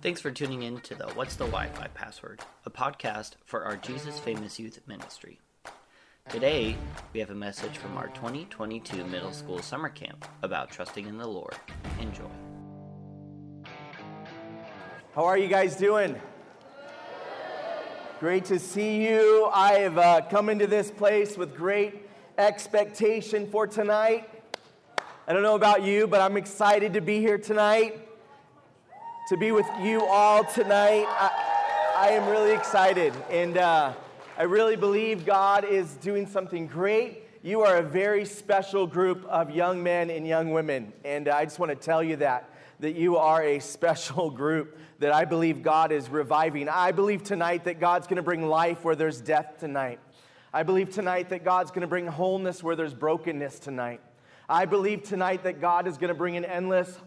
Thanks for tuning in to the What's the Wi Fi Password, a podcast for our Jesus Famous Youth Ministry. Today, we have a message from our 2022 middle school summer camp about trusting in the Lord. Enjoy. How are you guys doing? Great to see you. I have uh, come into this place with great expectation for tonight. I don't know about you, but I'm excited to be here tonight, to be with you all tonight. I, I am really excited, and uh, I really believe God is doing something great. You are a very special group of young men and young women, and I just want to tell you that that you are a special group that I believe God is reviving. I believe tonight that God's going to bring life where there's death tonight. I believe tonight that God's going to bring wholeness where there's brokenness tonight. I believe tonight that God is going to bring an endless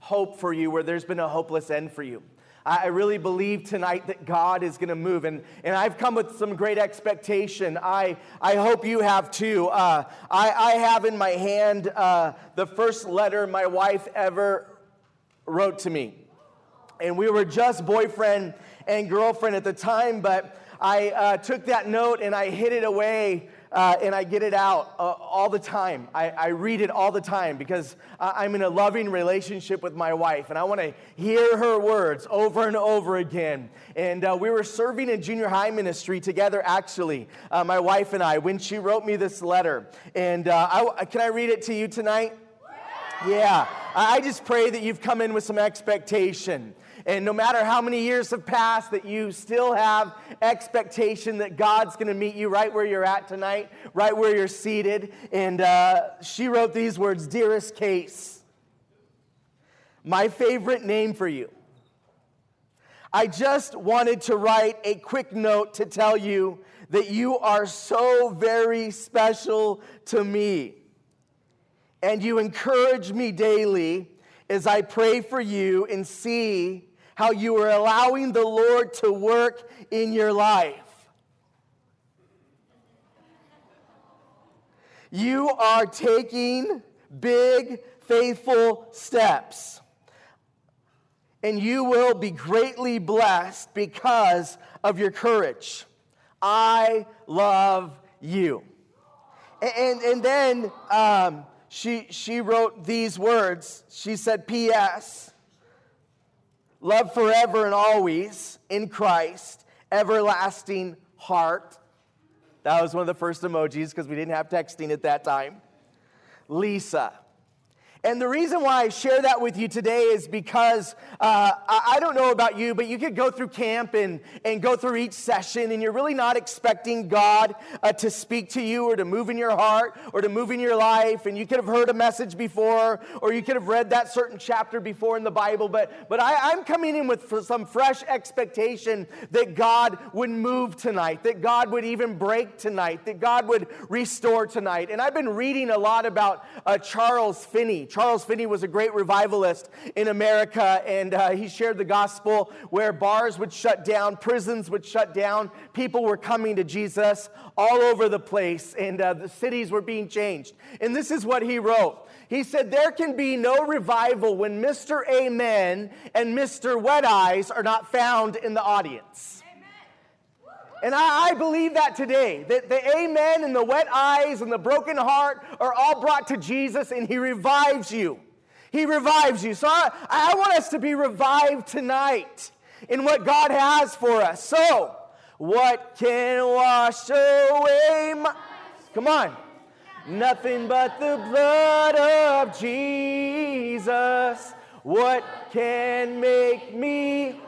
hope for you where there's been a hopeless end for you. I really believe tonight that God is going to move. And, and I've come with some great expectation. I, I hope you have too. Uh, I, I have in my hand uh, the first letter my wife ever wrote to me. And we were just boyfriend and girlfriend at the time, but I uh, took that note and I hid it away uh, and I get it out uh, all the time. I, I, read it all the time because I'm in a loving relationship with my wife and I want to hear her words over and over again. And uh, we were serving in junior high ministry together, actually, uh, my wife and I, when she wrote me this letter. And uh, I, can I read it to you tonight? Yeah. I just pray that you've come in with some expectation. And no matter how many years have passed, that you still have expectation that God's going to meet you right where you're at tonight, right where you're seated. And uh, she wrote these words Dearest Case, my favorite name for you. I just wanted to write a quick note to tell you that you are so very special to me. And you encourage me daily as I pray for you and see how you are allowing the Lord to work in your life. You are taking big, faithful steps. And you will be greatly blessed because of your courage. I love you. And, and then um, she, she wrote these words. She said, P.S. Love forever and always in Christ, everlasting heart. That was one of the first emojis because we didn't have texting at that time. Lisa. And the reason why I share that with you today is because uh, I don't know about you, but you could go through camp and, and go through each session, and you're really not expecting God uh, to speak to you or to move in your heart or to move in your life. And you could have heard a message before, or you could have read that certain chapter before in the Bible. But, but I, I'm coming in with some fresh expectation that God would move tonight, that God would even break tonight, that God would restore tonight. And I've been reading a lot about uh, Charles Finney. Charles Finney was a great revivalist in America, and uh, he shared the gospel where bars would shut down, prisons would shut down, people were coming to Jesus all over the place, and uh, the cities were being changed. And this is what he wrote. He said, There can be no revival when Mr. Amen and Mr. Wet Eyes are not found in the audience. And I, I, believe that today, that the amen and the wet eyes and the broken heart are all brought to Jesus and he revives you. He revives you. So I, I want us to be revived tonight in what God has for us. So, what can wash away my. Come on. Nothing but the blood of Jesus. What can make me.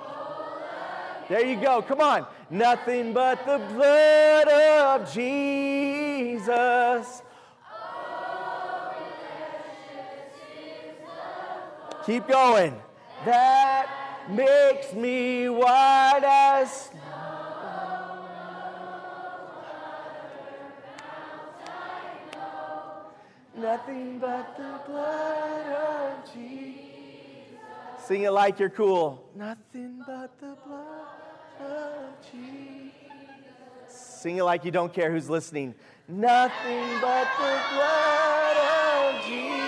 There you go. Come on. Nothing but the blood of Jesus. Keep going. That makes me white as. Nothing but the blood of Jesus. Sing it like you're cool. Nothing but the blood. Sing it like you don't care who's listening. Nothing but the blood of Jesus.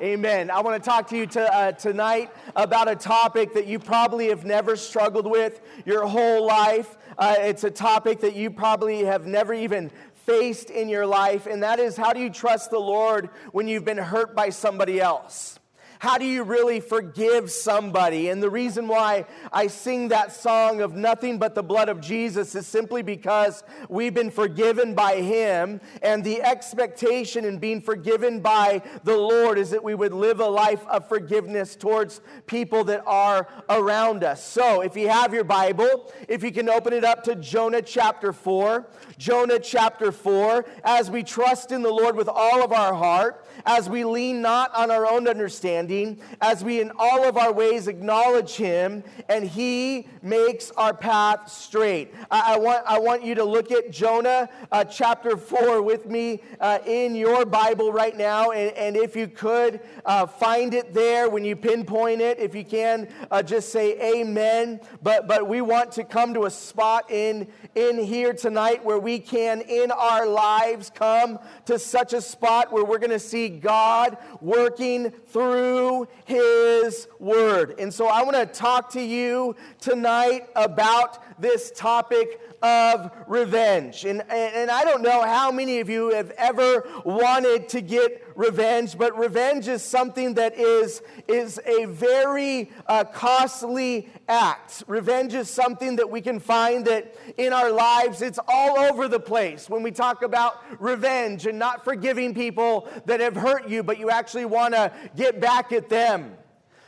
Amen. I want to talk to you to, uh, tonight about a topic that you probably have never struggled with your whole life. Uh, it's a topic that you probably have never even faced in your life, and that is how do you trust the Lord when you've been hurt by somebody else? How do you really forgive somebody? And the reason why I sing that song of nothing but the blood of Jesus is simply because we've been forgiven by Him. And the expectation in being forgiven by the Lord is that we would live a life of forgiveness towards people that are around us. So if you have your Bible, if you can open it up to Jonah chapter 4, Jonah chapter 4, as we trust in the Lord with all of our heart, as we lean not on our own understanding as we in all of our ways acknowledge Him and He makes our path straight. I, I want, I want you to look at Jonah uh, chapter 4 with me uh, in your Bible right now. And, and if you could uh, find it there when you pinpoint it, if you can, uh, just say amen. But, but we want to come to a spot in, in here tonight where we can, in our lives, come to such a spot where we're going to see God working through through His Word. And so I want to talk to you tonight about this topic of revenge. And, and, I don't know how many of you have ever wanted to get revenge, but revenge is something that is, is a very uh, costly act. Revenge is something that we can find that in our lives, it's all over the place. When we talk about revenge and not forgiving people that have hurt you, but you actually want to get back at them.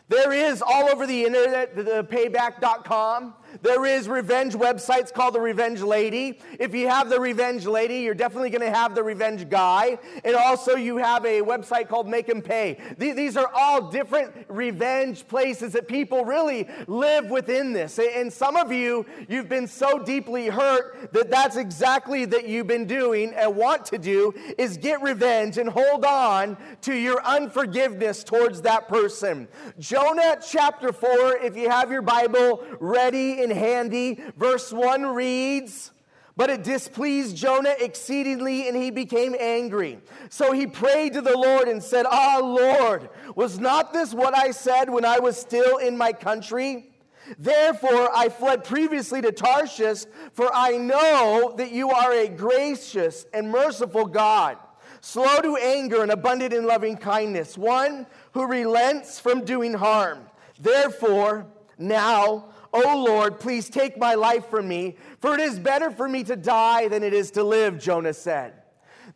There is all over the internet, the payback.com. There is revenge websites called the Revenge Lady. If you have the Revenge Lady, you're definitely going to have the Revenge Guy. And also, you have a website called Make Him Pay. These are all different revenge places that people really live within this. And some of you, you've been so deeply hurt that that's exactly that you've been doing and want to do is get revenge and hold on to your unforgiveness towards that person. Jonah chapter 4, if you have your Bible ready and handy. Verse 1 reads, But it displeased Jonah exceedingly, and he became angry. So he prayed to the Lord and said, Ah, Lord, was not this what I said when I was still in my country? Therefore, I fled previously to Tarshish, for I know that you are a gracious and merciful God, slow to anger and abundant in loving kindness, one who relents from doing harm. Therefore, now Oh Lord, please take my life from me, for it is better for me to die than it is to live, Jonah said.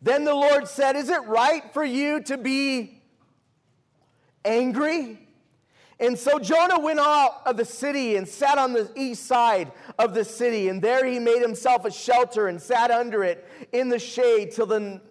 Then the Lord said, Is it right for you to be angry? And so Jonah went out of the city and sat on the east side of the city, and there he made himself a shelter and sat under it in the shade till the,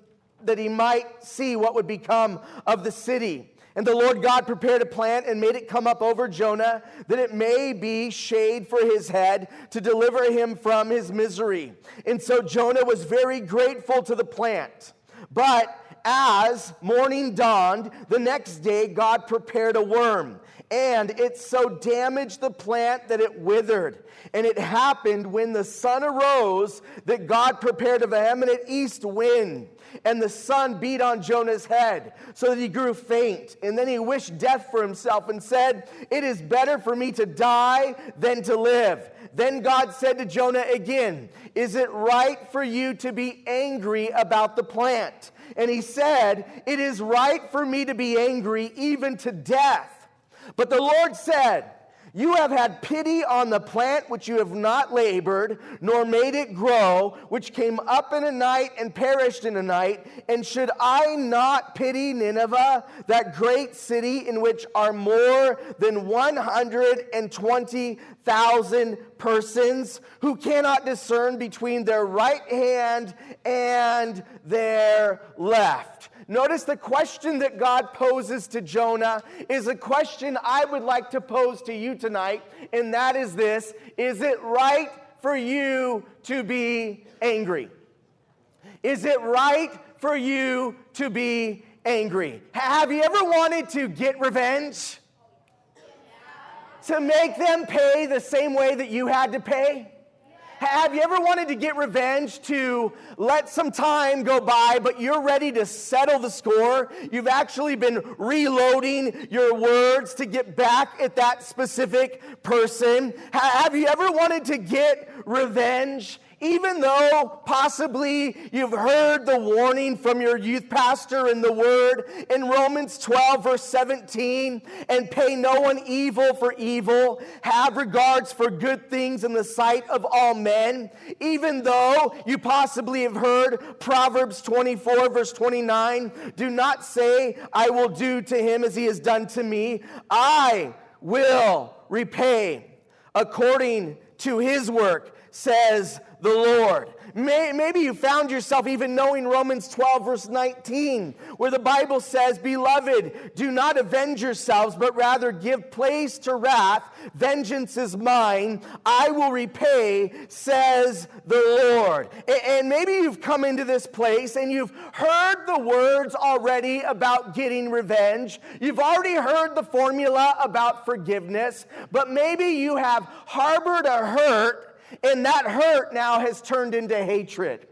that he might see what would become of the city. And the Lord God prepared a plant and made it come up over Jonah, that it may be shade for his head to deliver him from his misery. And so Jonah was very grateful to the plant. But as morning dawned, the next day God prepared a worm, and it so damaged the plant that it withered. And it happened when the sun arose that God prepared a vehement east wind and the sun beat on Jonah's head so that he grew faint. And then he wished death for himself and said, It is better for me to die than to live. Then God said to Jonah again, Is it right for you to be angry about the plant? And he said, It is right for me to be angry even to death. But the Lord said, you have had pity on the plant which you have not labored, nor made it grow, which came up in a night and perished in a night. And should I not pity Nineveh, that great city in which are more than 120,000 persons who cannot discern between their right hand and their left? Notice the question that God poses to Jonah is a question I would like to pose to you tonight, and that is this Is it right for you to be angry? Is it right for you to be angry? Have you ever wanted to get revenge? To make them pay the same way that you had to pay? Have you ever wanted to get revenge to let some time go by, but you're ready to settle the score? You've actually been reloading your words to get back at that specific person. Have you ever wanted to get revenge? Even though possibly you've heard the warning from your youth pastor in the word in Romans 12, verse 17, and pay no one evil for evil, have regards for good things in the sight of all men, even though you possibly have heard Proverbs 24, verse 29, do not say, I will do to him as he has done to me. I will repay according to his work, says the Lord. Maybe you found yourself even knowing Romans 12, verse 19, where the Bible says, Beloved, do not avenge yourselves, but rather give place to wrath. Vengeance is mine. I will repay, says the Lord. And maybe you've come into this place and you've heard the words already about getting revenge. You've already heard the formula about forgiveness, but maybe you have harbored a hurt and that hurt now has turned into hatred.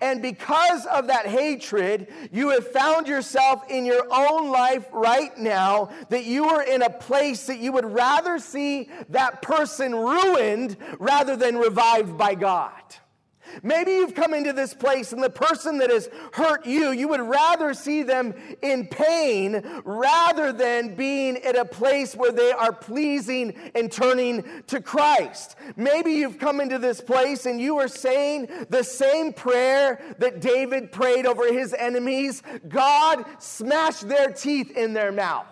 And because of that hatred, you have found yourself in your own life right now that you are in a place that you would rather see that person ruined rather than revived by God. Maybe you've come into this place and the person that has hurt you, you would rather see them in pain rather than being at a place where they are pleasing and turning to Christ. Maybe you've come into this place and you are saying the same prayer that David prayed over his enemies God, smash their teeth in their mouth.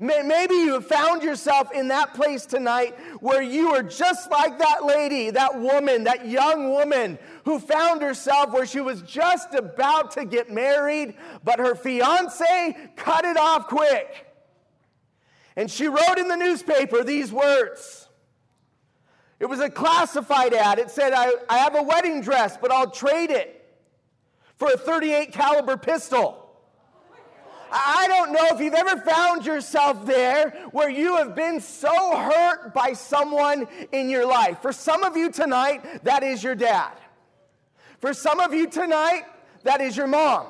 Maybe you have found yourself in that place tonight where you are just like that lady, that woman, that young woman who found herself where she was just about to get married, but her fiance cut it off quick. And she wrote in the newspaper these words. It was a classified ad. It said, I, I have a wedding dress, but I'll trade it for a 38 caliber pistol. I don't know if you've ever found yourself there where you have been so hurt by someone in your life. For some of you tonight, that is your dad. For some of you tonight, that is your mom.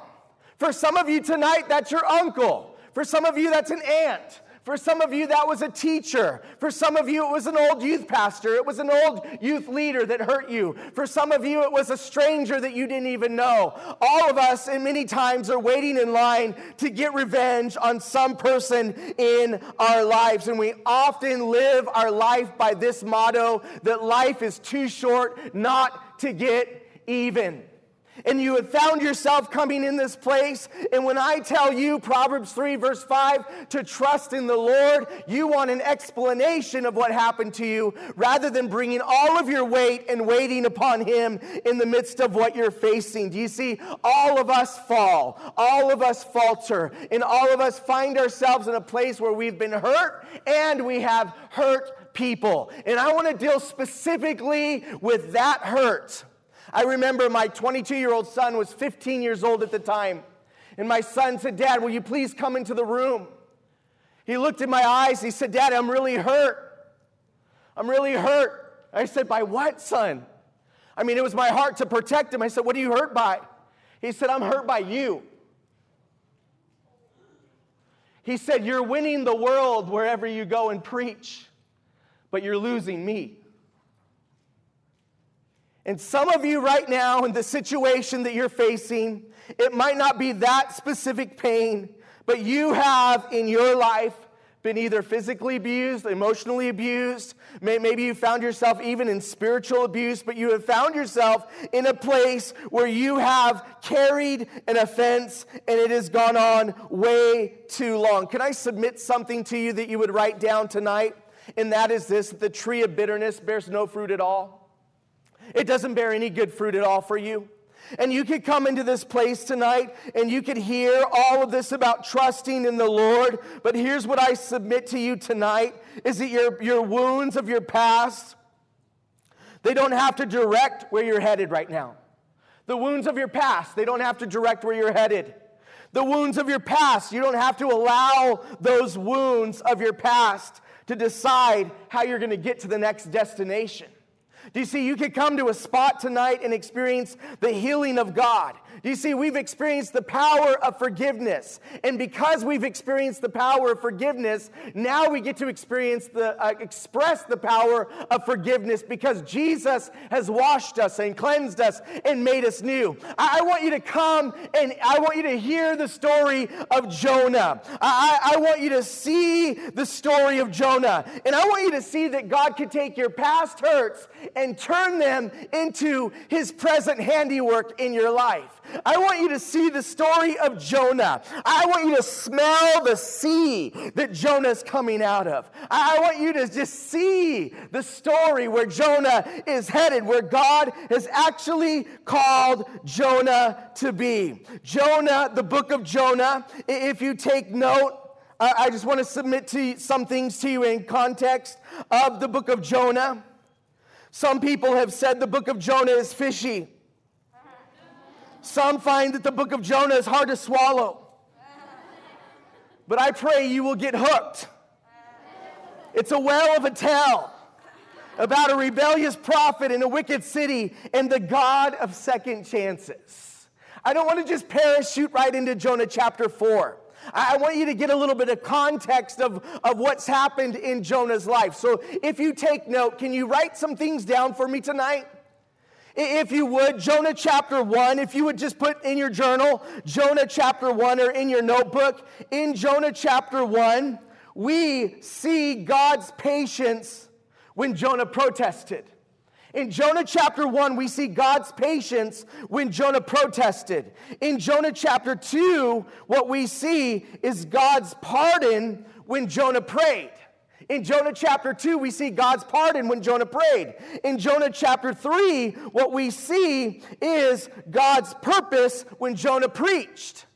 For some of you tonight, that's your uncle. For some of you, that's an aunt. For some of you, that was a teacher. For some of you, it was an old youth pastor. It was an old youth leader that hurt you. For some of you, it was a stranger that you didn't even know. All of us, and many times, are waiting in line to get revenge on some person in our lives. And we often live our life by this motto that life is too short not to get even and you have found yourself coming in this place. And when I tell you, Proverbs 3, verse 5, to trust in the Lord, you want an explanation of what happened to you rather than bringing all of your weight and waiting upon Him in the midst of what you're facing. Do you see? All of us fall, all of us falter, and all of us find ourselves in a place where we've been hurt and we have hurt people. And I want to deal specifically with that hurt. I remember my 22 year old son was 15 years old at the time. And my son said, Dad, will you please come into the room? He looked in my eyes. He said, Dad, I'm really hurt. I'm really hurt. I said, By what, son? I mean, it was my heart to protect him. I said, What are you hurt by? He said, I'm hurt by you. He said, You're winning the world wherever you go and preach, but you're losing me. And some of you right now, in the situation that you're facing, it might not be that specific pain, but you have in your life been either physically abused, emotionally abused. Maybe you found yourself even in spiritual abuse, but you have found yourself in a place where you have carried an offense and it has gone on way too long. Can I submit something to you that you would write down tonight? And that is this the tree of bitterness bears no fruit at all. It doesn't bear any good fruit at all for you. And you could come into this place tonight and you could hear all of this about trusting in the Lord. But here's what I submit to you tonight is that your, your wounds of your past, they don't have to direct where you're headed right now. The wounds of your past, they don't have to direct where you're headed. The wounds of your past, you don't have to allow those wounds of your past to decide how you're going to get to the next destination. Do you see, you could come to a spot tonight and experience the healing of God. You see, we've experienced the power of forgiveness. And because we've experienced the power of forgiveness, now we get to experience the, uh, express the power of forgiveness because Jesus has washed us and cleansed us and made us new. I, I want you to come and I want you to hear the story of Jonah. I, I want you to see the story of Jonah. And I want you to see that God could take your past hurts and turn them into his present handiwork in your life. I want you to see the story of Jonah. I want you to smell the sea that Jonah's coming out of. I want you to just see the story where Jonah is headed, where God has actually called Jonah to be. Jonah, the book of Jonah, if you take note, I just want to submit to some things to you in context of the book of Jonah. Some people have said the book of Jonah is fishy. Some find that the book of Jonah is hard to swallow. But I pray you will get hooked. It's a well of a tale about a rebellious prophet in a wicked city and the God of second chances. I don't want to just parachute right into Jonah chapter 4. I want you to get a little bit of context of, of what's happened in Jonah's life. So if you take note, can you write some things down for me tonight? If you would, Jonah chapter 1, if you would just put in your journal, Jonah chapter 1 or in your notebook, in Jonah chapter 1, we see God's patience when Jonah protested. In Jonah chapter 1, we see God's patience when Jonah protested. In Jonah chapter 2, what we see is God's pardon when Jonah prayed. In Jonah chapter 2, we see God's pardon when Jonah prayed. In Jonah chapter 3, what we see is God's purpose when Jonah preached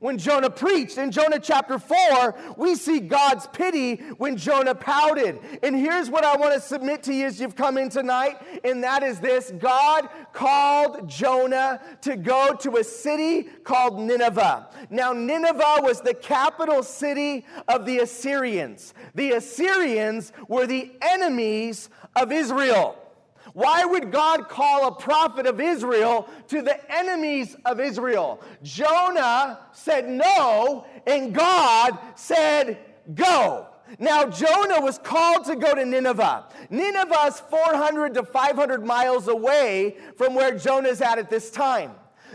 when Jonah preached. In Jonah chapter 4, we see God's pity when Jonah pouted. And here's what I want to submit to you as you've come in tonight, and that is this God called Jonah to go to a city called Nineveh. Now, Nineveh was the capital city of the Assyrians. The Assyrians were the enemies of Israel. Why would God call a prophet of Israel to the enemies of Israel? Jonah said no, and God said go. Now, Jonah was called to go to Nineveh. Nineveh is 400 to 500 miles away from where Jonah's at at this time.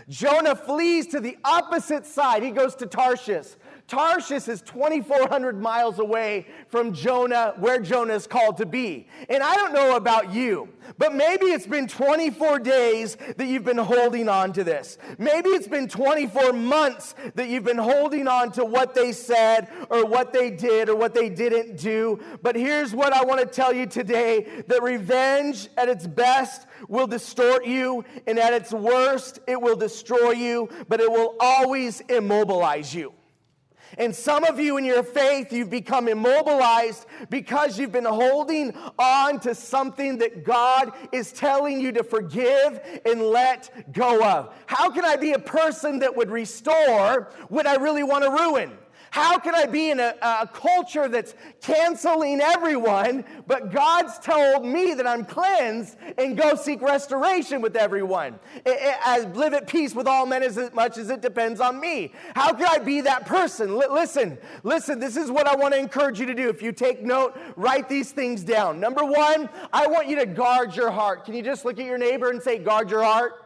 Jonah flees to the opposite side. He goes to Tarshish. Tarshish is 2,400 miles away from Jonah, where Jonah is called to be. And I don't know about you, but maybe it's been 24 days that you've been holding on to this. Maybe it's been 24 months that you've been holding on to what they said or what they did or what they didn't do. But here's what I want to tell you today that revenge at its best will distort you, and at its worst, it will destroy you, but it will always immobilize you. And some of you in your faith, you've become immobilized because you've been holding on to something that God is telling you to forgive and let go of. How can I be a person that would restore what I really want to ruin? How can I be in a, a, culture that's canceling everyone, but God's told me that I'm cleansed and go seek restoration with everyone? I, live at peace with all men as much as it depends on me. How can I be that person? L- listen, listen, this is what I want to encourage you to do. If you take note, write these things down. Number one, I want you to guard your heart. Can you just look at your neighbor and say, guard your heart?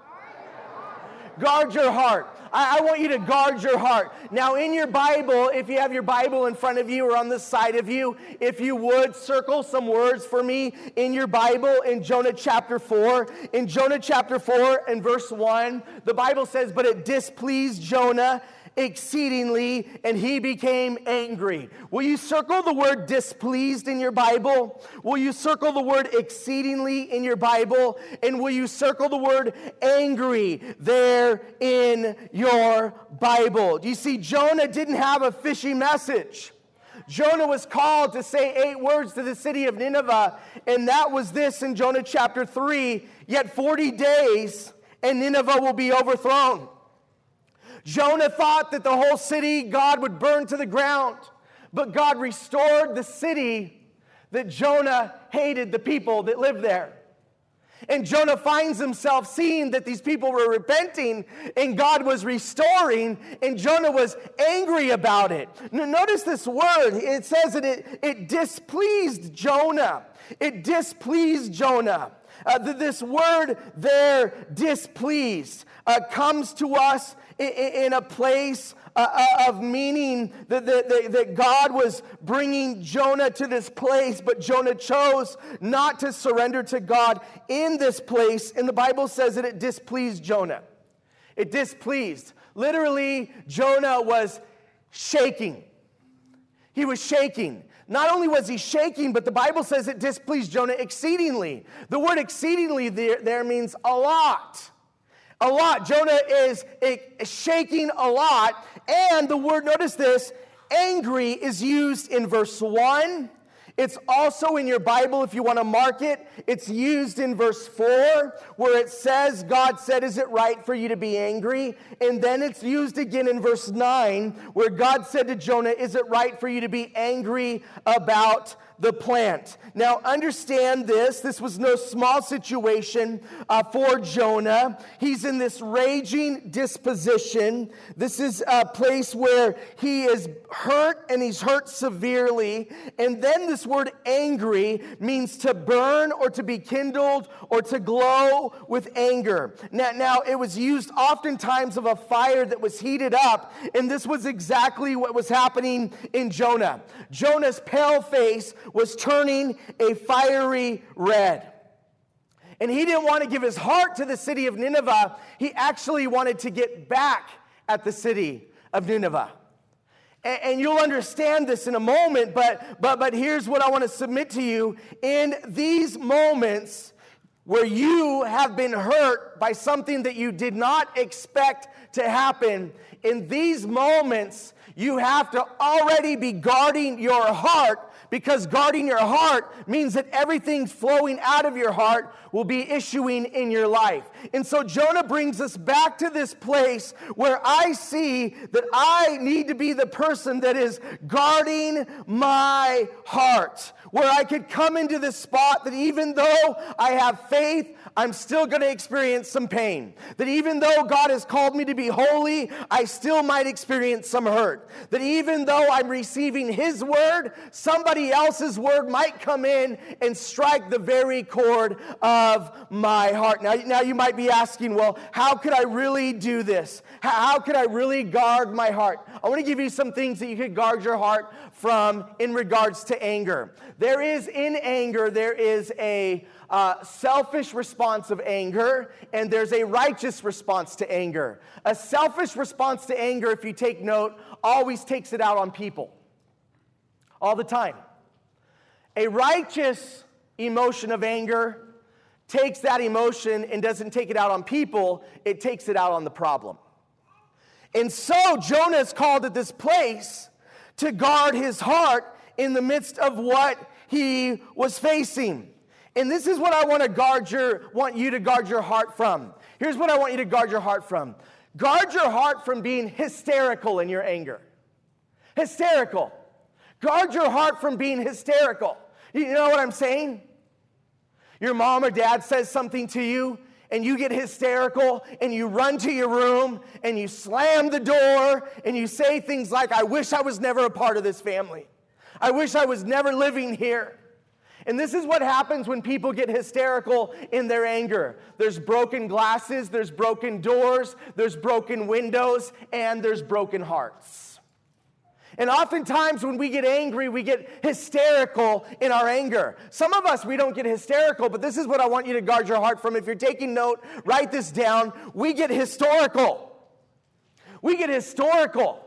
Guard your heart. I, I, want you to guard your heart. Now, in your Bible, if you have your Bible in front of you or on the side of you, if you would circle some words for me in your Bible in Jonah chapter 4. In Jonah chapter 4 and verse 1, the Bible says, But it displeased Jonah exceedingly, and he became angry. Will you circle the word displeased in your Bible? Will you circle the word exceedingly in your Bible? And will you circle the word angry there in your Bible? Do you see, Jonah didn't have a fishy message. Jonah was called to say eight words to the city of Nineveh, and that was this in Jonah chapter 3 Yet 40 days, and Nineveh will be overthrown. Jonah thought that the whole city God would burn to the ground, but God restored the city that Jonah hated the people that lived there. And Jonah finds himself seeing that these people were repenting and God was restoring, and Jonah was angry about it. Notice this word. It says that it, it displeased Jonah. It displeased Jonah. Uh, this word there, displeased, uh, comes to us in, a place uh, uh, of meaning that God was bringing Jonah to this place, but Jonah chose not to surrender to God in this place. And the Bible says that it displeased Jonah. It displeased. Literally, Jonah was shaking. He was shaking. Not only was he shaking, but the Bible says it displeased Jonah exceedingly. The word exceedingly there, there means a lot a lot. Jonah is eh, shaking a lot. And the word, notice this, angry is used in verse 1. It's also in your Bible if you want to mark it. It's used in verse 4 where it says, God said, Is it right for you to be angry? And then it's used again in verse 9 where God said to Jonah, Is it right for you to be angry about the plant. Now, understand this. This was no small situation uh, for Jonah. He's in this raging disposition. This is a place where he is hurt and he's hurt severely. And then this word angry means to burn or to be kindled or to glow with anger. Now, now it was used oftentimes of a fire that was heated up. And this was exactly what was happening in Jonah. Jonah's pale face was turning a fiery red. And he didn't want to give his heart to the city of Nineveh. He actually wanted to get back at the city of Nineveh. And, and you'll understand this in a moment, but, but, but here's what I want to submit to you. In these moments where you have been hurt by something that you did not expect to happen, in these moments, you have to already be guarding your heart because guarding your heart means that everything flowing out of your heart will be issuing in your life. And so Jonah brings us back to this place where I see that I need to be the person that is guarding my heart where I could come into this spot that even though I have faith, I'm still going to experience some pain. That even though God has called me to be holy, I still might experience some hurt. That even though I'm receiving His word, somebody else's word might come in and strike the very chord of my heart. Now, now you might be asking, well, how could I really do this? How, how could I really guard my heart? I want to give you some things that you could guard your heart from in regards to anger. There is in anger, there is a uh, selfish response of anger, and there's a righteous response to anger. A selfish response to anger, if you take note, always takes it out on people. All the time. A righteous emotion of anger takes that emotion and doesn't take it out on people, it takes it out on the problem. And so Jonah is called at this place to guard his heart in the midst of what he was facing. And this is what I want to guard your want you to guard your heart from. Here's what I want you to guard your heart from. Guard your heart from being hysterical in your anger. Hysterical. Guard your heart from being hysterical. You know what I'm saying? Your mom or dad says something to you and you get hysterical and you run to your room and you slam the door and you say things like, I wish I was never a part of this family. I wish I was never living here. And this is what happens when people get hysterical in their anger. There's broken glasses, there's broken doors, there's broken windows, and there's broken hearts. And oftentimes, when we get angry, we get hysterical in our anger. Some of us, we don't get hysterical, but this is what I want you to guard your heart from. If you're taking note, write this down. We get historical. We get historical.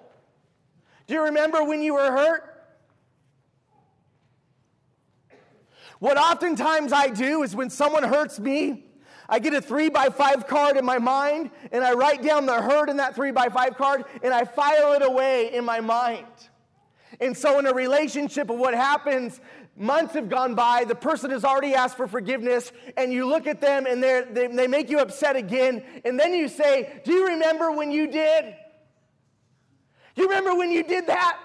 Do you remember when you were hurt? What oftentimes I do is when someone hurts me, I get a three by five card in my mind and I write down the hurt in that three by five card and I file it away in my mind. And so, in a relationship of what happens, months have gone by, the person has already asked for forgiveness, and you look at them and they, they make you upset again, and then you say, Do you remember when you did? Do you remember when you did that?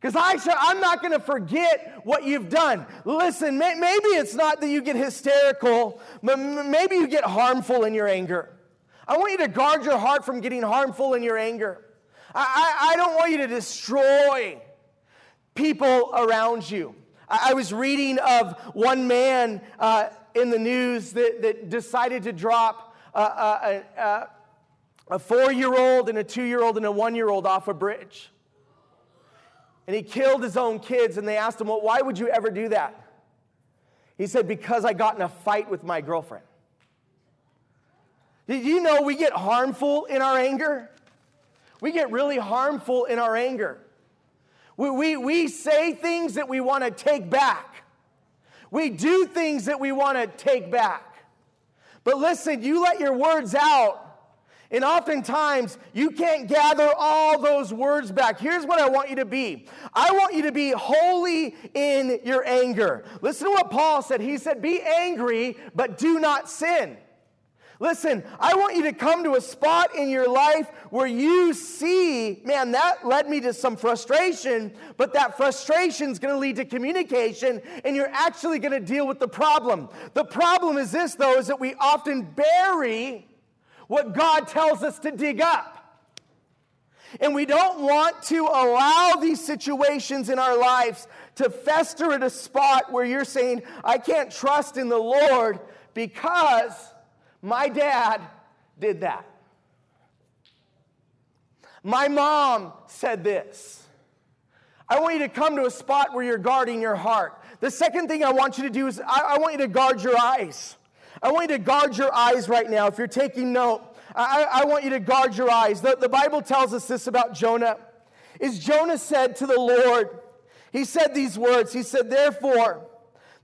Because I'm not going to forget what you've done. Listen, may, maybe it's not that you get hysterical, but maybe you get harmful in your anger. I want you to guard your heart from getting harmful in your anger. I, I, I don't want you to destroy people around you. I, I was reading of one man uh, in the news that, that decided to drop a, a, a, a four year old and a two year old and a one year old off a bridge and he killed his own kids. And they asked him, Well, why would you ever do that? He said, Because I got in a fight with my girlfriend. Did you know we get harmful in our anger? We get really harmful in our anger. We, we, we say things that we want to take back. We do things that we want to take back. But listen, you let your words out, and oftentimes, you can't gather all those words back. Here's what I want you to be I want you to be holy in your anger. Listen to what Paul said. He said, Be angry, but do not sin. Listen, I want you to come to a spot in your life where you see, man, that led me to some frustration, but that frustration is going to lead to communication, and you're actually going to deal with the problem. The problem is this, though, is that we often bury what God tells us to dig up. And we don't want to allow these situations in our lives to fester at a spot where you're saying, I can't trust in the Lord because my dad did that. My mom said this. I want you to come to a spot where you're guarding your heart. The second thing I want you to do is I, I want you to guard your eyes. I want you to guard your eyes right now. If you're taking note, I, I want you to guard your eyes. The, the Bible tells us this about Jonah. Is Jonah said to the Lord, he said these words. He said, Therefore,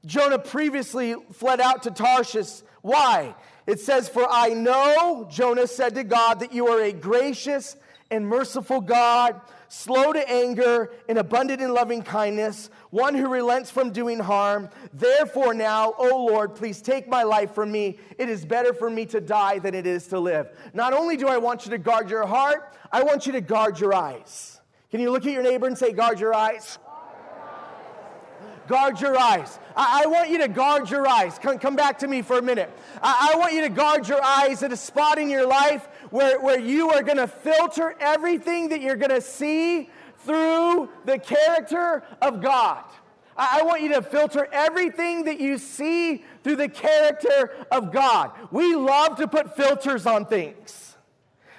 Jonah previously fled out to Tarshish. Why? It says, For I know, Jonah said to God, that you are a gracious and merciful God, slow to anger and abundant in loving kindness, one who relents from doing harm. Therefore, now, O Lord, please take my life from me. It is better for me to die than it is to live. Not only do I want you to guard your heart, I want you to guard your eyes. Can you look at your neighbor and say, Guard your eyes? Guard your eyes. I, want you to guard your eyes. Come, come back to me for a minute. I, I want you to guard your eyes at a spot in your life where, where you are going to filter everything that you're going to see through the character of God. I, want you to filter everything that you see through the character of God. We love to put filters on things.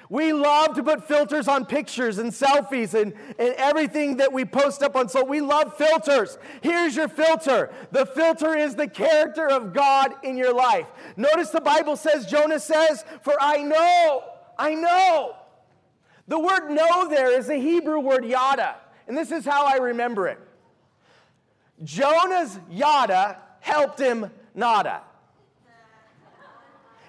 We love to put filters on pictures and selfies and, and everything that we post up on. So we love filters. Here's your filter the filter is the character of God in your life. Notice the Bible says, Jonah says, For I know, I know. The word know there is a Hebrew word yada. And this is how I remember it Jonah's yada helped him nada.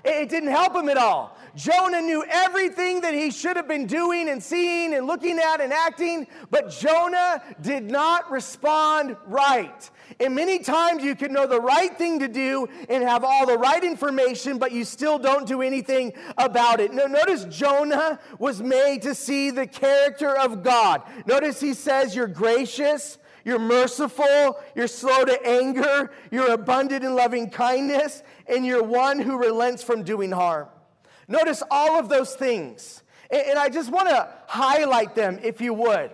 It didn't help him at all. Jonah knew everything that he should have been doing and seeing and looking at and acting, but Jonah did not respond right. And many times you can know the right thing to do and have all the right information, but you still don't do anything about it. Now, notice Jonah was made to see the character of God. Notice he says, You're gracious, you're merciful, you're slow to anger, you're abundant in loving kindness, and you're one who relents from doing harm. Notice all of those things. And I just want to highlight them if you would.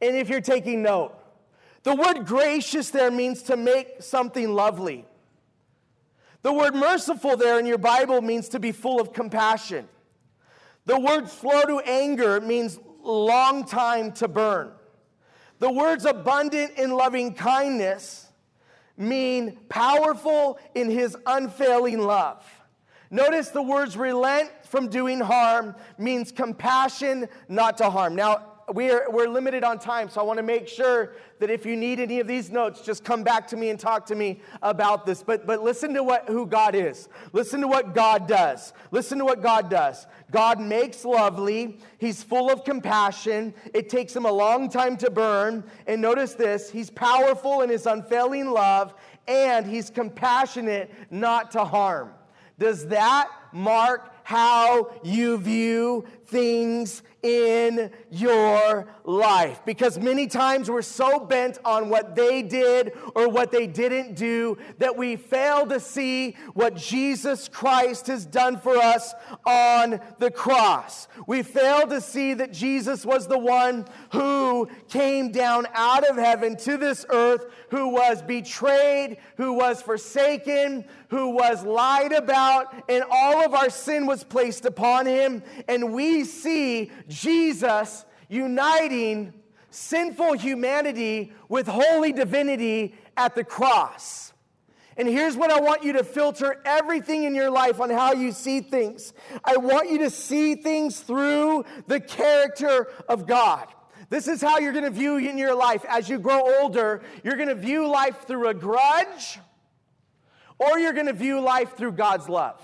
And if you're taking note, the word gracious there means to make something lovely. The word merciful there in your Bible means to be full of compassion. The word slow to anger means long time to burn. The words abundant in loving kindness mean powerful in his unfailing love. Notice the words relent from doing harm means compassion not to harm. Now, we're, we're limited on time, so I want to make sure that if you need any of these notes, just come back to me and talk to me about this. But, but listen to what, who God is. Listen to what God does. Listen to what God does. God makes lovely. He's full of compassion. It takes him a long time to burn. And notice this He's powerful in his unfailing love, and he's compassionate not to harm. Does that mark how you view things in your life. Because many times we're so bent on what they did or what they didn't do that we fail to see what Jesus Christ has done for us on the cross. We fail to see that Jesus was the one who came down out of heaven to this earth, who was betrayed, who was forsaken, who was lied about, and all of our sin was placed upon him. And we see Jesus uniting sinful humanity with holy divinity at the cross. And here's what I want you to filter everything in your life on how you see things. I want you to see things through the character of God. This is how you're going to view in your life. As you grow older, you're going to view life through a grudge or you're going to view life through God's love.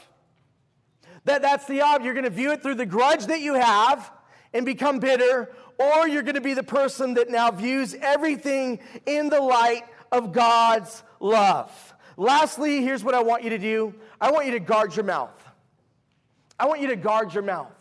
That, that's the ob. You're going to view it through the grudge that you have and become bitter, or you're going to be the person that now views everything in the light of God's love. Lastly, here's what I want you to do I want you to guard your mouth. I want you to guard your mouth.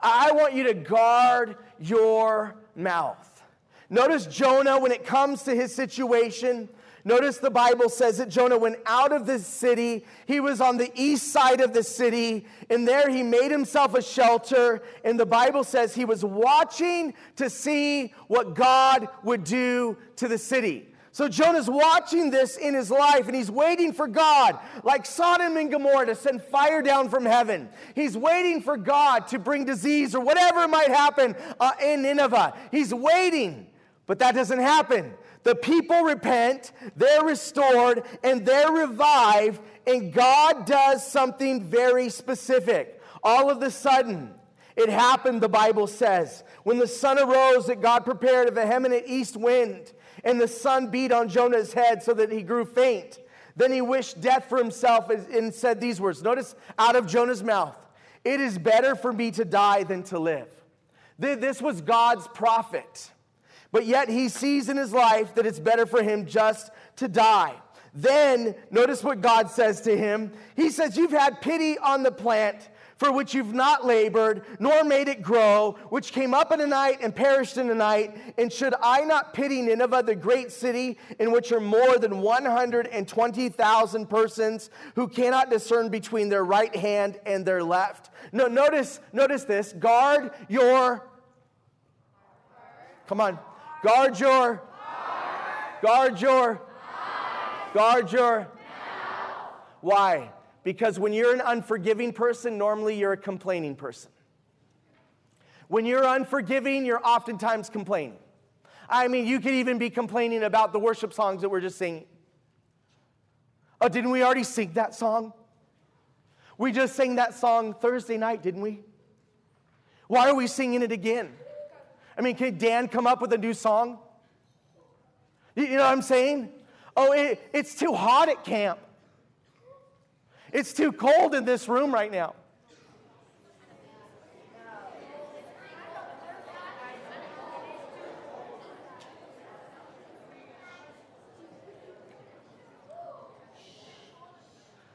I want you to guard your mouth. Notice Jonah, when it comes to his situation, Notice the Bible says that Jonah went out of the city. He was on the east side of the city, and there he made himself a shelter. And the Bible says he was watching to see what God would do to the city. So Jonah's watching this in his life and he's waiting for God, like Sodom and Gomorrah, to send fire down from heaven. He's waiting for God to bring disease or whatever might happen uh, in Nineveh. He's waiting, but that doesn't happen. The people repent, they're restored, and they're revived, and God does something very specific. All of the sudden, it happened, the Bible says. When the sun arose, that God prepared a vehement east wind, and the sun beat on Jonah's head so that he grew faint. Then he wished death for himself and said these words. Notice out of Jonah's mouth It is better for me to die than to live. This was God's prophet. But yet he sees in his life that it's better for him just to die. Then, notice what God says to him. He says, You've had pity on the plant for which you've not labored, nor made it grow, which came up in a night and perished in a night. And should I not pity Nineveh, the great city, in which are more than 120,000 persons who cannot discern between their right hand and their left? No, notice, notice this. Guard your. Come on. Guard your. Guard your. Guard your. Why? Because when you're an unforgiving person, normally you're a complaining person. When you're unforgiving, you're oftentimes complaining. I mean, you could even be complaining about the worship songs that we're just singing. Oh, didn't we already sing that song? We just sang that song Thursday night, didn't we? Why are we singing it again? I mean, can Dan come up with a new song? You know what I'm saying? Oh, it, it's too hot at camp. It's too cold in this room right now.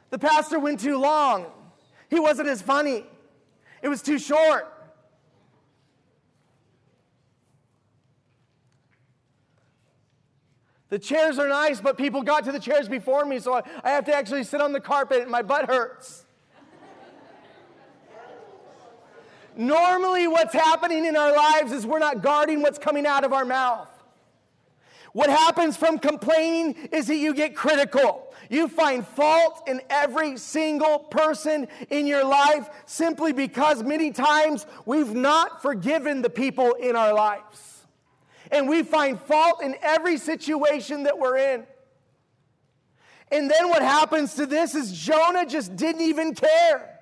The pastor went too long. He wasn't as funny. It was too short. The chairs are nice, but people got to the chairs before me, so I, I have to actually sit on the carpet and my butt hurts. Normally, what's happening in our lives is we're not guarding what's coming out of our mouth. What happens from complaining is that you get critical. You find fault in every single person in your life simply because many times we've not forgiven the people in our lives and we find fault in every situation that we're in. And then what happens to this is Jonah just didn't even care.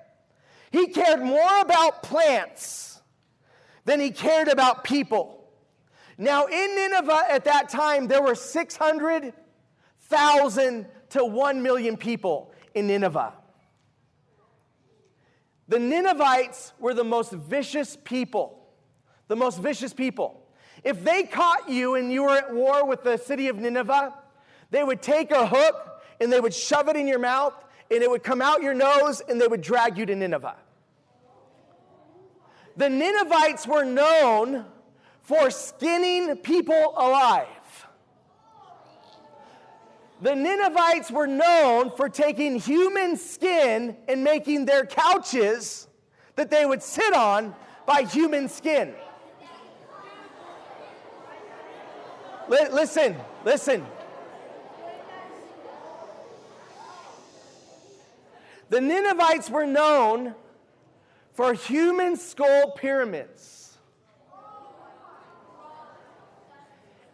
He cared more about plants than he cared about people. Now, in Nineveh at that time, there were 600,000 to 1 million people in Nineveh. The Ninevites were the most vicious people, the most vicious people. If they caught you and you were at war with the city of Nineveh, they would take a hook and they would shove it in your mouth and it would come out your nose and they would drag you to Nineveh. The Ninevites were known for skinning people alive. The Ninevites were known for taking human skin and making their couches that they would sit on by human skin. L- listen, listen. The Ninevites were known for human skull pyramids.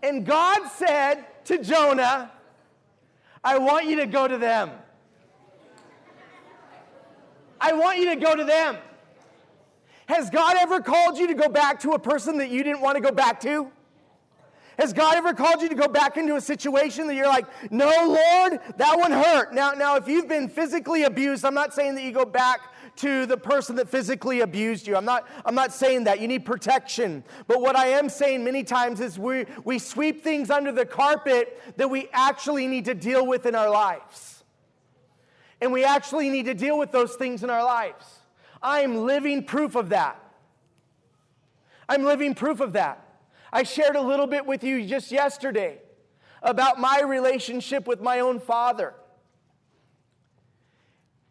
And God said to Jonah, I want you to go to them. I want you to go to them. Has God ever called you to go back to a person that you didn't want to go back to? Has God ever called you to go back into a situation that you're like, no, Lord, that one hurt? Now, now, if you've been physically abused, I'm not saying that you go back to the person that physically abused you. I'm not, I'm not saying that. You need protection. But what I am saying many times is we, we sweep things under the carpet that we actually need to deal with in our lives. And we actually need to deal with those things in our lives. I am living proof of that. I'm living proof of that. I shared a little bit with you just yesterday about my relationship with my own father.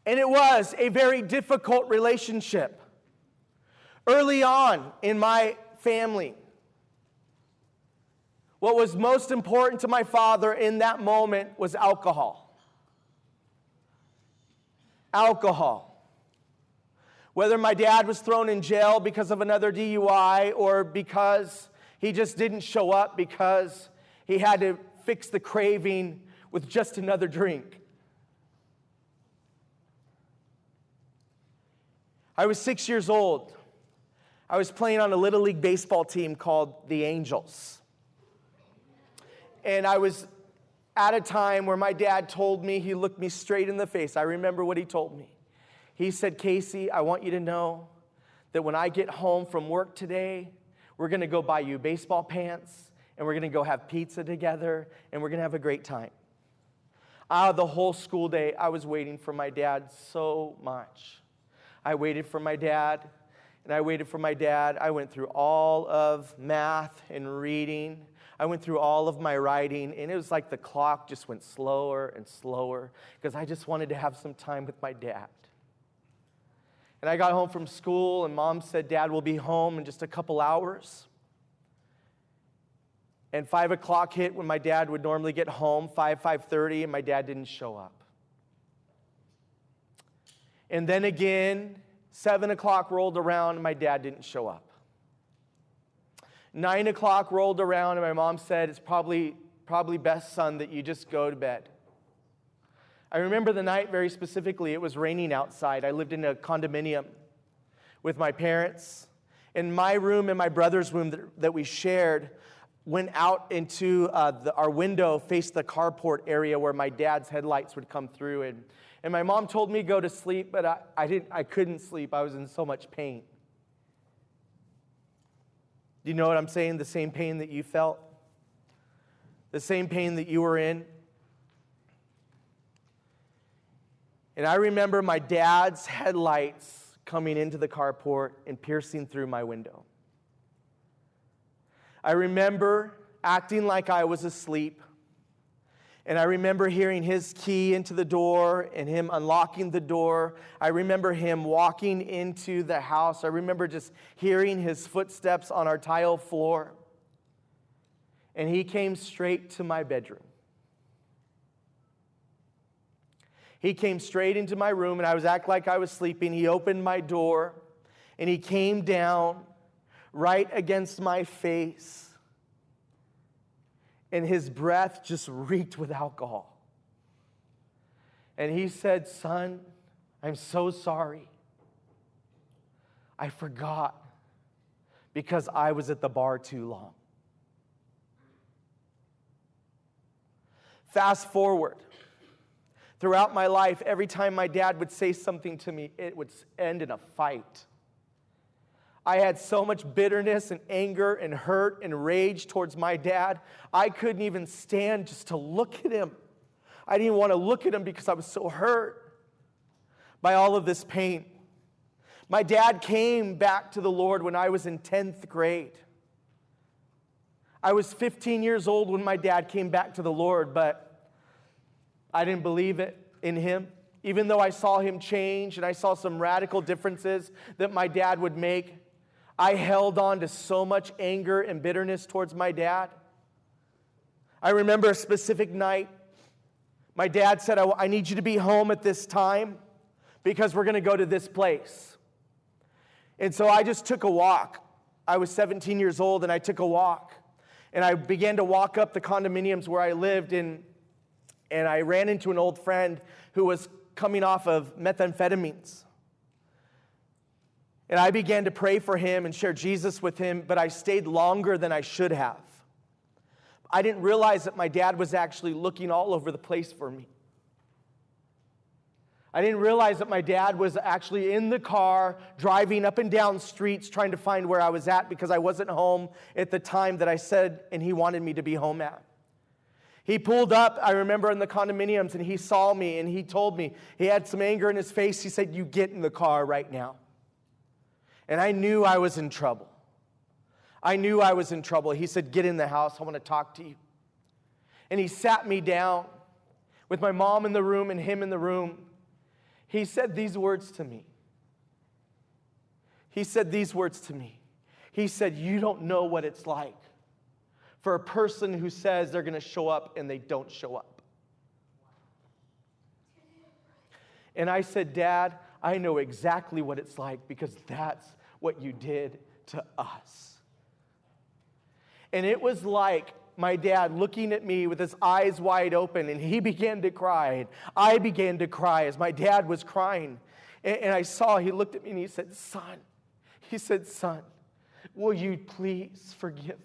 And it was a very difficult relationship. Early on in my family, what was most important to my father in that moment was alcohol. Alcohol. Whether my dad was thrown in jail because of another DUI or because he just didn't show up because he had to fix the craving with just another drink. I was six years old. I was playing on a little league baseball team called the Angels. And I was at a time where my dad told me, he looked me straight in the face. I remember what he told me. He said, Casey, I want you to know that when I get home from work today, we're going to go buy you baseball pants and we're going to go have pizza together and we're going to have a great time. Ah, the whole school day, I was waiting for my dad so much. I waited for my dad and I waited for my dad. I went through all of math and reading. I went through all of my writing, and it was like the clock just went slower and slower because I just wanted to have some time with my dad. And I got home from school, and mom said, Dad will be home in just a couple hours. And five o'clock hit when my dad would normally get home, 5, 5.30, and my dad didn't show up. And then again, seven o'clock rolled around, and my dad didn't show up. Nine o'clock rolled around, and my mom said, It's probably, probably best, son, that you just go to bed. I remember the night very specifically. It was raining outside. I lived in a condominium with my parents. In my room and my brother's room that, that we shared, went out into uh, the, our window, faced the carport area where my dad's headlights would come through. And, and my mom told me to go to sleep, but I, I, didn't, I couldn't sleep. I was in so much pain. Do you know what I'm saying? The same pain that you felt, the same pain that you were in. And I remember my dad's headlights coming into the carport and piercing through my window. I remember acting like I was asleep. And I remember hearing his key into the door and him unlocking the door. I remember him walking into the house. I remember just hearing his footsteps on our tile floor. And he came straight to my bedroom. He came straight into my room and I was acting like I was sleeping. He opened my door and he came down right against my face. And his breath just reeked with alcohol. And he said, Son, I'm so sorry. I forgot because I was at the bar too long. Fast forward Throughout my life, every time my dad would say something to me, it would end in a fight. I had so much bitterness and anger and hurt and rage towards my dad, I couldn't even stand just to look at him. I didn't want to look at him because I was so hurt by all of this pain. My dad came back to the Lord when I was in 10th grade. I was 15 years old when my dad came back to the Lord, but I didn't believe it in him. Even though I saw him change and I saw some radical differences that my dad would make, I held on to so much anger and bitterness towards my dad. I remember a specific night. My dad said, I, need you to be home at this time because we're going to go to this place. And so I just took a walk. I was 17 years old and I took a walk. And I began to walk up the condominiums where I lived, and, and I ran into an old friend who was coming off of methamphetamines. And I began to pray for him and share Jesus with him, but I stayed longer than I should have. I didn't realize that my dad was actually looking all over the place for me. I didn't realize that my dad was actually in the car driving up and down streets trying to find where I was at because I wasn't home at the time that I said and he wanted me to be home at. He pulled up, I remember in the condominiums, and he saw me and he told me, he had some anger in his face. He said, You get in the car right now. And I knew I was in trouble. I knew I was in trouble. He said, Get in the house. I want to talk to you. And he sat me down with my mom in the room and him in the room. He said these words to me. He said these words to me. He said, You don't know what it's like for a person who says they're going to show up and they don't show up. And I said, Dad, I know exactly what it's like because that's what you did to us. And it was like my dad looking at me with his eyes wide open, and he began to cry. And I began to cry as my dad was crying. And, and I saw, he looked at me and he said, Son, he said, Son, will you please forgive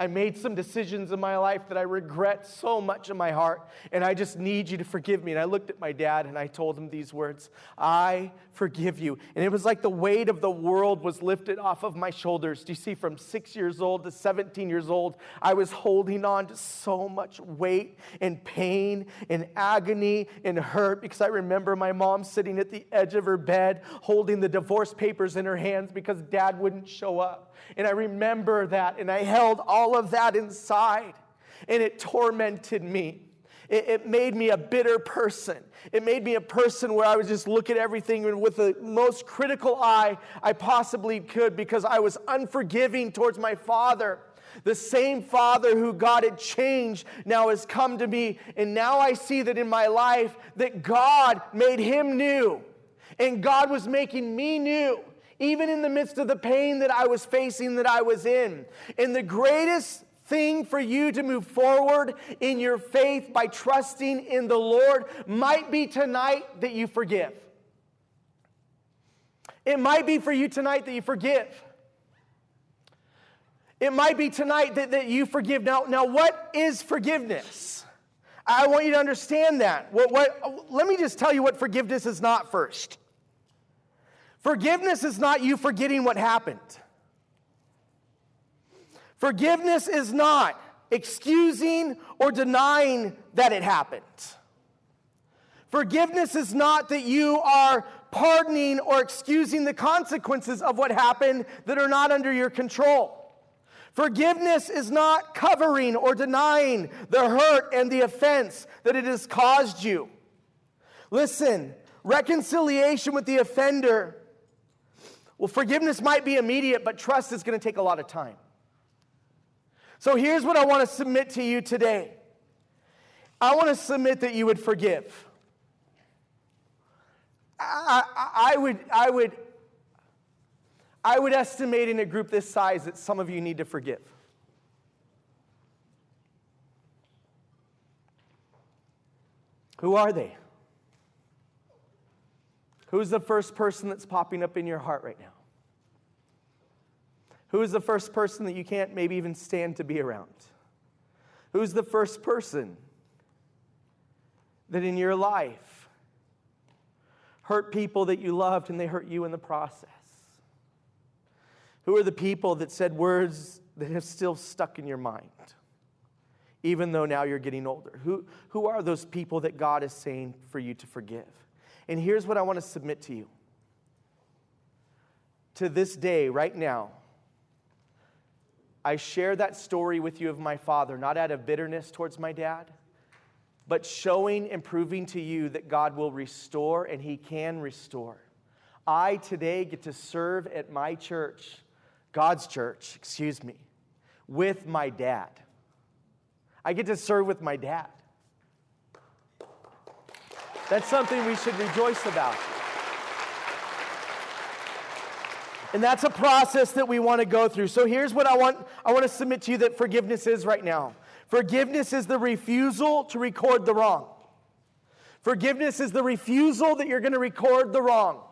I made some decisions in my life that I regret so much in my heart, and I just need you to forgive me. And I looked at my dad and I told him these words I forgive you. And it was like the weight of the world was lifted off of my shoulders. Do you see, from six years old to 17 years old, I was holding on to so much weight and pain and agony and hurt because I remember my mom sitting at the edge of her bed holding the divorce papers in her hands because dad wouldn't show up. And I remember that, and I held all of that inside, and it tormented me. It, it made me a bitter person. It made me a person where I would just look at everything with the most critical eye I possibly could because I was unforgiving towards my father. The same Father who God had changed now has come to me. And now I see that in my life that God made him new. And God was making me new even in the midst of the pain that I was facing, that I was in. And the greatest thing for you to move forward in your faith by trusting in the Lord might be tonight that you forgive. It might be for you tonight that you forgive. It might be tonight that, that you forgive. Now, now, what is forgiveness? I want you to understand that. What, what, let me just tell you what forgiveness is not first. Forgiveness is not you forgetting what happened. Forgiveness is not excusing or denying that it happened. Forgiveness is not that you are pardoning or excusing the consequences of what happened that are not under your control. Forgiveness is not covering or denying the hurt and the offense that it has caused you. Listen, reconciliation with the offender well, forgiveness might be immediate, but trust is going to take a lot of time. So here's what I want to submit to you today I want to submit that you would forgive. I, I, I, would, I, would, I would estimate in a group this size that some of you need to forgive. Who are they? Who's the first person that's popping up in your heart right now? Who is the first person that you can't maybe even stand to be around? Who's the first person that in your life hurt people that you loved and they hurt you in the process? Who are the people that said words that have still stuck in your mind, even though now you're getting older? Who, who are those people that God is saying for you to forgive? And here's what I want to submit to you to this day, right now, I share that story with you of my father, not out of bitterness towards my dad, but showing and proving to you that God will restore and He can restore. I today get to serve at my church, God's church, excuse me, with my dad. I get to serve with my dad. That's something we should rejoice about. And that's a process that we want to go through. So here's what I want I want to submit to you that forgiveness is right now. Forgiveness is the refusal to record the wrong. Forgiveness is the refusal that you're going to record the wrong.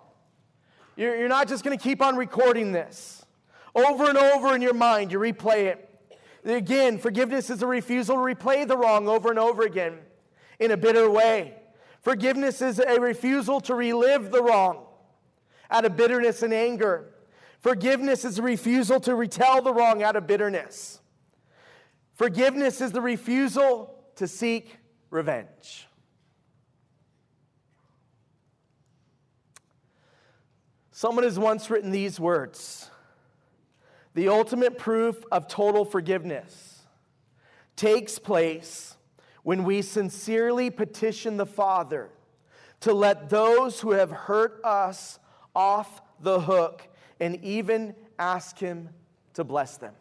You're, you're not just going to keep on recording this over and over in your mind, you replay it. Again, forgiveness is a refusal to replay the wrong over and over again in a bitter way. Forgiveness is a refusal to relive the wrong out of bitterness and anger. Forgiveness is a refusal to retell the wrong out of bitterness. Forgiveness is the refusal to seek revenge. Someone has once written these words The ultimate proof of total forgiveness takes place when we sincerely petition the Father to let those who have hurt us off the hook and even ask Him to bless them.